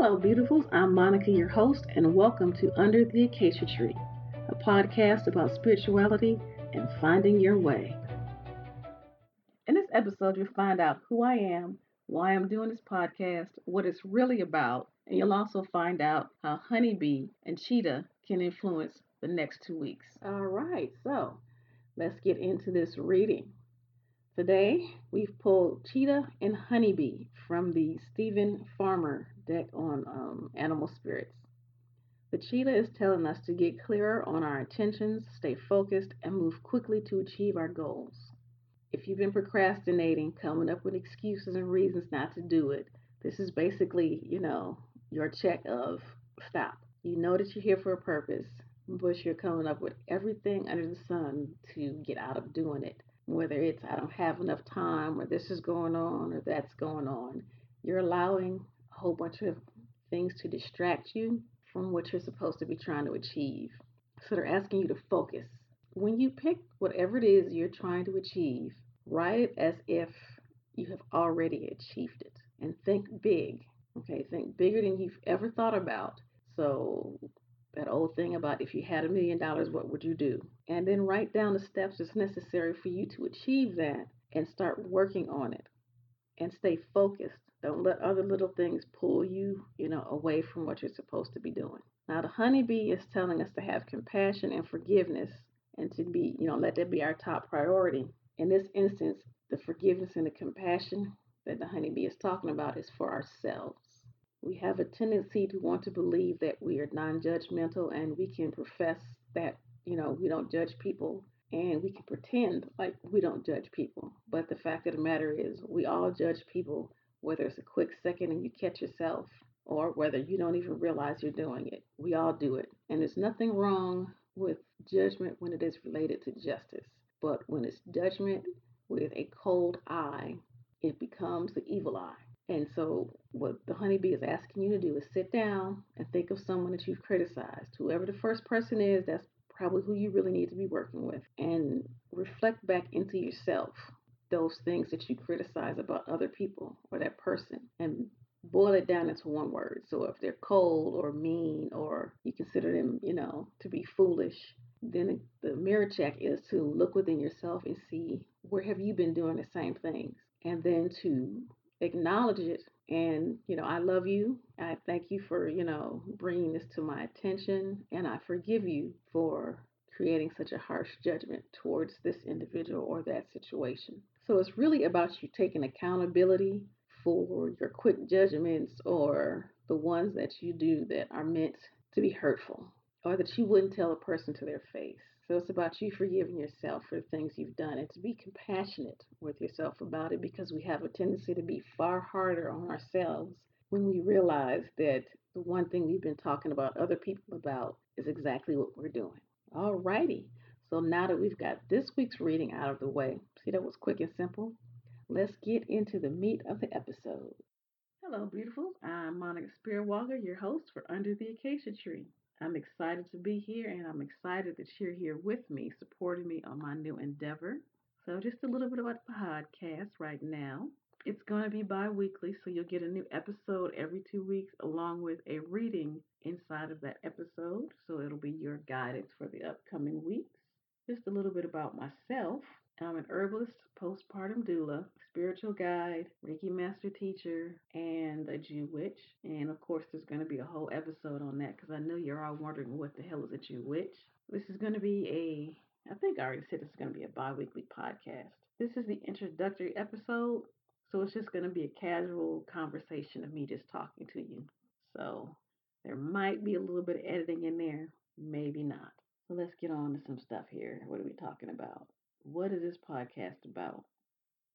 Hello, beautifuls. I'm Monica, your host, and welcome to Under the Acacia Tree, a podcast about spirituality and finding your way. In this episode, you'll find out who I am, why I'm doing this podcast, what it's really about, and you'll also find out how Honeybee and Cheetah can influence the next two weeks. All right, so let's get into this reading. Today, we've pulled Cheetah and Honeybee from the Steven Farmer deck on um, Animal Spirits. The cheetah is telling us to get clearer on our intentions, stay focused, and move quickly to achieve our goals. If you've been procrastinating, coming up with excuses and reasons not to do it, this is basically, you know, your check of stop. You know that you're here for a purpose, but you're coming up with everything under the sun to get out of doing it whether it's I don't have enough time or this is going on or that's going on. You're allowing whole bunch of things to distract you from what you're supposed to be trying to achieve. So they're asking you to focus. When you pick whatever it is you're trying to achieve, write it as if you have already achieved it and think big. Okay, think bigger than you've ever thought about. So that old thing about if you had a million dollars, what would you do? And then write down the steps that's necessary for you to achieve that and start working on it. And stay focused. Don't let other little things pull you, you know, away from what you're supposed to be doing. Now the honeybee is telling us to have compassion and forgiveness and to be, you know, let that be our top priority. In this instance, the forgiveness and the compassion that the honeybee is talking about is for ourselves we have a tendency to want to believe that we are non-judgmental and we can profess that you know we don't judge people and we can pretend like we don't judge people but the fact of the matter is we all judge people whether it's a quick second and you catch yourself or whether you don't even realize you're doing it we all do it and there's nothing wrong with judgment when it is related to justice but when it's judgment with a cold eye it becomes the evil eye and so, what the honeybee is asking you to do is sit down and think of someone that you've criticized. Whoever the first person is, that's probably who you really need to be working with. And reflect back into yourself those things that you criticize about other people or that person and boil it down into one word. So, if they're cold or mean or you consider them, you know, to be foolish, then the mirror check is to look within yourself and see where have you been doing the same things and then to acknowledge it and you know i love you i thank you for you know bringing this to my attention and i forgive you for creating such a harsh judgment towards this individual or that situation. So it's really about you taking accountability for your quick judgments or the ones that you do that are meant to be hurtful or that you wouldn't tell a person to their face so it's about you forgiving yourself for the things you've done and to be compassionate with yourself about it because we have a tendency to be far harder on ourselves when we realize that the one thing we've been talking about other people about is exactly what we're doing. Alrighty. So now that we've got this week's reading out of the way, see that was quick and simple? Let's get into the meat of the episode. Hello, beautiful. I'm Monica Spearwalker, your host for Under the Acacia Tree. I'm excited to be here and I'm excited that you're here with me, supporting me on my new endeavor. So, just a little bit about the podcast right now. It's going to be bi weekly, so you'll get a new episode every two weeks along with a reading inside of that episode. So, it'll be your guidance for the upcoming weeks. Just a little bit about myself. I'm an herbalist, postpartum doula, spiritual guide, Reiki master teacher, and a Jewitch. And of course, there's going to be a whole episode on that because I know you're all wondering what the hell is a Jewitch. This is going to be a, I think I already said this is going to be a bi weekly podcast. This is the introductory episode, so it's just going to be a casual conversation of me just talking to you. So there might be a little bit of editing in there, maybe not. So let's get on to some stuff here. What are we talking about? What is this podcast about?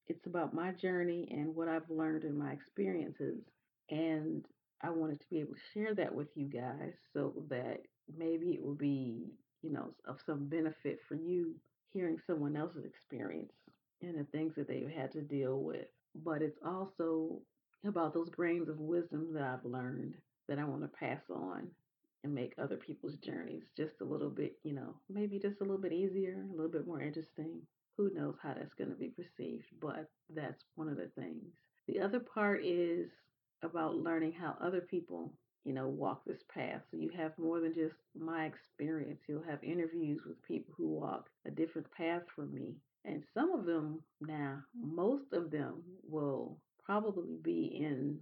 It's about my journey and what I've learned in my experiences. And I wanted to be able to share that with you guys so that maybe it will be, you know, of some benefit for you hearing someone else's experience and the things that they've had to deal with. But it's also about those grains of wisdom that I've learned that I want to pass on and make other people's journeys just a little bit, you know, maybe just a little bit easier, a little bit more interesting. Who knows how that's going to be perceived, but that's one of the things. The other part is about learning how other people, you know, walk this path. So you have more than just my experience. You'll have interviews with people who walk a different path from me. And some of them now, most of them will probably be in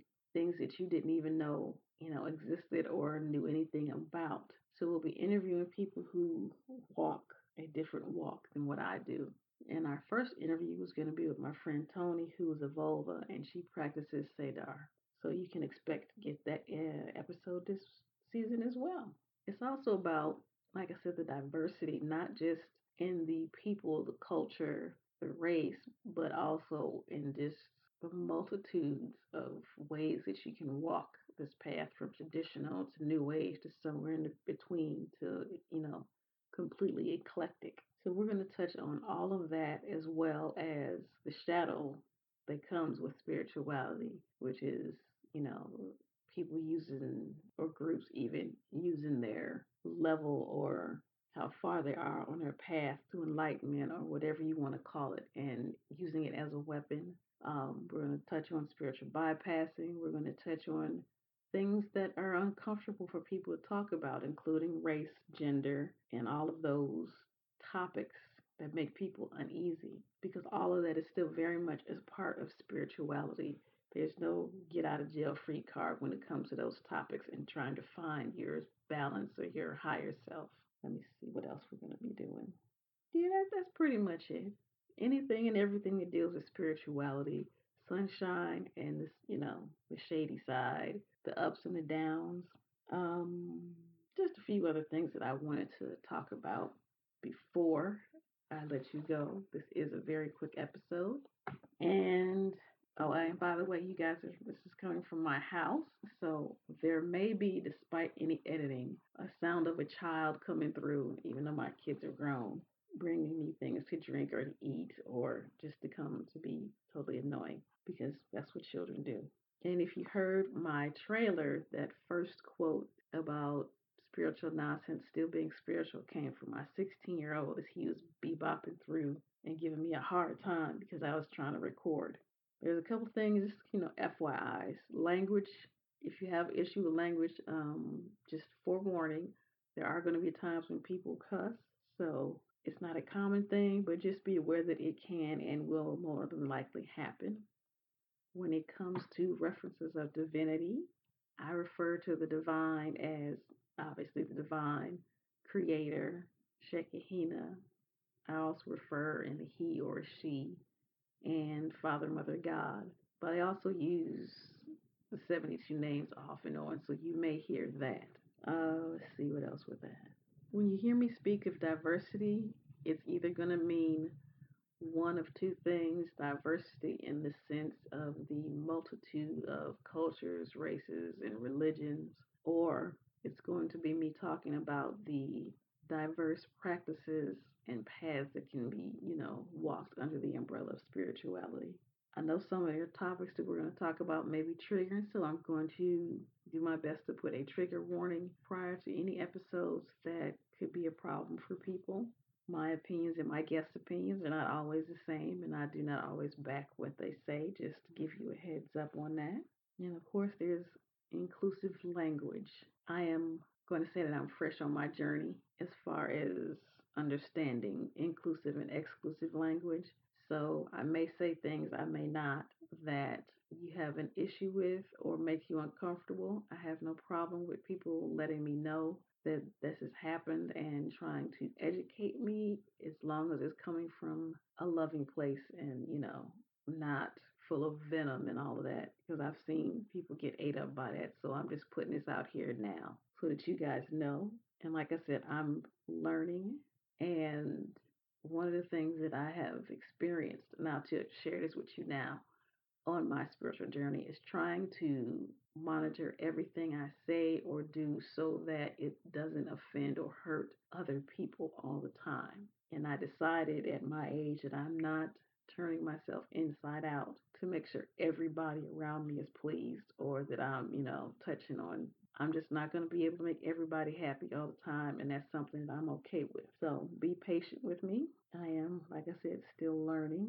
that you didn't even know, you know, existed or knew anything about. So we'll be interviewing people who walk a different walk than what I do. And our first interview was going to be with my friend Tony, who is a völva and she practices Seidr. So you can expect to get that uh, episode this season as well. It's also about, like I said, the diversity, not just in the people, the culture, the race, but also in just the multitudes of ways that you can walk this path from traditional to new age to somewhere in between to, you know, completely eclectic. So we're going to touch on all of that as well as the shadow that comes with spirituality, which is, you know, people using or groups even using their level or how far they are on their path to enlightenment or whatever you want to call it and using it as a weapon. Um, we're going to touch on spiritual bypassing. We're going to touch on things that are uncomfortable for people to talk about, including race, gender, and all of those topics that make people uneasy because all of that is still very much as part of spirituality. There's no get out of jail free card when it comes to those topics and trying to find your balance or your higher self. Let me see what else we're going to be doing. Yeah, that's pretty much it. Anything and everything that deals with spirituality, sunshine, and this, you know, the shady side, the ups and the downs. Um, just a few other things that I wanted to talk about before I let you go. This is a very quick episode. And oh, and by the way, you guys, are, this is coming from my house, so there may be, despite any editing, a sound of a child coming through, even though my kids are grown, bringing me things to drink or to eat, or just to come to be totally annoying because that's what children do. And if you heard my trailer, that first quote about spiritual nonsense still being spiritual came from my 16 year old as he was bebopping through and giving me a hard time because I was trying to record. There's a couple things, you know, FYIs. Language, if you have issue with language, um, just forewarning, there are going to be times when people cuss. So it's not a common thing, but just be aware that it can and will more than likely happen. When it comes to references of divinity, I refer to the divine as obviously the divine creator, Shekinah. I also refer in the he or she and Father, Mother, God. But I also use the 72 names off and on, so you may hear that. Uh, let's see what else with that. When you hear me speak of diversity, it's either going to mean one of two things diversity in the sense of the multitude of cultures, races, and religions, or it's going to be me talking about the diverse practices and paths that can be, you know, walked under the umbrella of spirituality. I know some of your topics that we're going to talk about may be triggering, so I'm going to do my best to put a trigger warning prior to any episodes that could be a problem for people. My opinions and my guest opinions are not always the same, and I do not always back what they say, just to give you a heads up on that. And of course, there's inclusive language. I am going to say that I'm fresh on my journey as far as understanding inclusive and exclusive language. So I may say things I may not that you have an issue with or make you uncomfortable. I have no problem with people letting me know that this has happened and trying to educate me as long as it's coming from a loving place and, you know, not full of venom and all of that because I've seen people get ate up by that. So I'm just putting this out here now so that you guys know. And like I said, I'm learning. And one of the things that I have experienced now to share this with you now on my spiritual journey is trying to monitor everything I say or do so that it doesn't offend or hurt other people all the time. And I decided at my age that I'm not turning myself inside out to make sure everybody around me is pleased or that I'm, you know, touching on. I'm just not going to be able to make everybody happy all the time, and that's something that I'm okay with. So be patient with me. I am, like I said, still learning.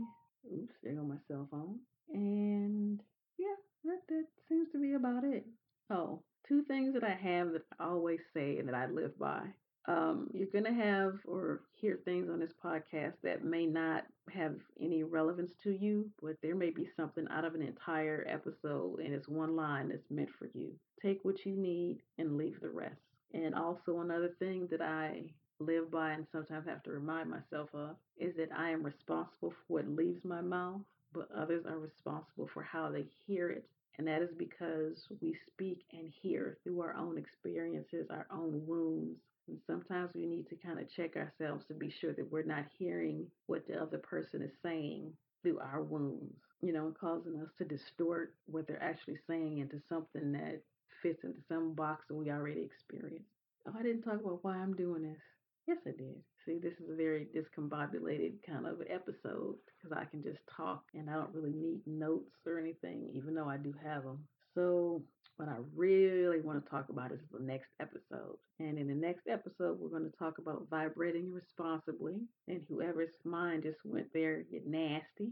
Oops, there go my cell phone. And yeah, that, that seems to be about it. Oh, two things that I have that I always say and that I live by. Um, you're going to have or hear things on this podcast that may not have any relevance to you, but there may be something out of an entire episode and it's one line that's meant for you. Take what you need and leave the rest. And also, another thing that I live by and sometimes have to remind myself of is that I am responsible for what leaves my mouth, but others are responsible for how they hear it. And that is because we speak and hear through our own experiences, our own wounds. And sometimes we need to kind of check ourselves to be sure that we're not hearing what the other person is saying through our wounds, you know, causing us to distort what they're actually saying into something that fits into some box that we already experienced. Oh, I didn't talk about why I'm doing this. Yes, I did. See, this is a very discombobulated kind of episode because I can just talk and I don't really need notes or anything, even though I do have them. So, what I really want to talk about is the next episode. And in the next episode, we're going to talk about vibrating responsibly. And whoever's mind just went there, get nasty.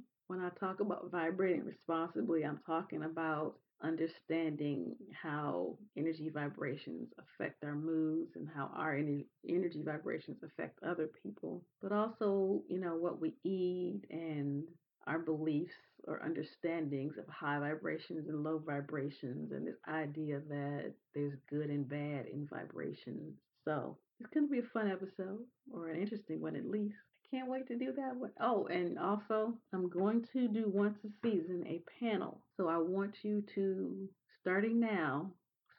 Talk about vibrating responsibly, I'm talking about understanding how energy vibrations affect our moods and how our energy vibrations affect other people, but also, you know, what we eat and our beliefs or understandings of high vibrations and low vibrations, and this idea that there's good and bad in vibrations. So, it's going to be a fun episode, or an interesting one at least. Can't wait to do that one. Oh, and also, I'm going to do once a season a panel. So I want you to, starting now,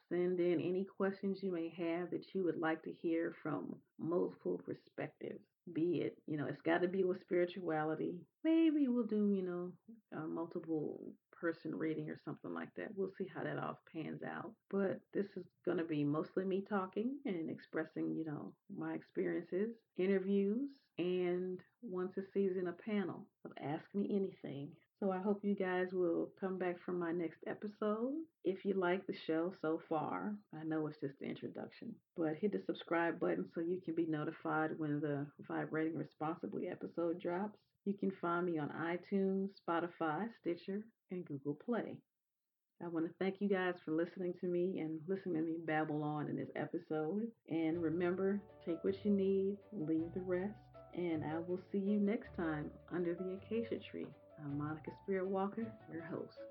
send in any questions you may have that you would like to hear from multiple perspectives be it, you know, it's got to be with spirituality. Maybe we'll do, you know, a multiple person reading or something like that. We'll see how that all pans out. But this is going to be mostly me talking and expressing, you know, my experiences, interviews, and once a season a panel of Ask Me Anything. So I hope you guys will come back for my next episode. If you like the show so far, I know it's just the introduction, but hit the subscribe button so you can be notified when the Vibrating Responsibly episode drops. You can find me on iTunes, Spotify, Stitcher, and Google Play. I want to thank you guys for listening to me and listening to me babble on in this episode. And remember, take what you need, leave the rest. And I will see you next time under the acacia tree. I'm Monica Spirit Walker, your host.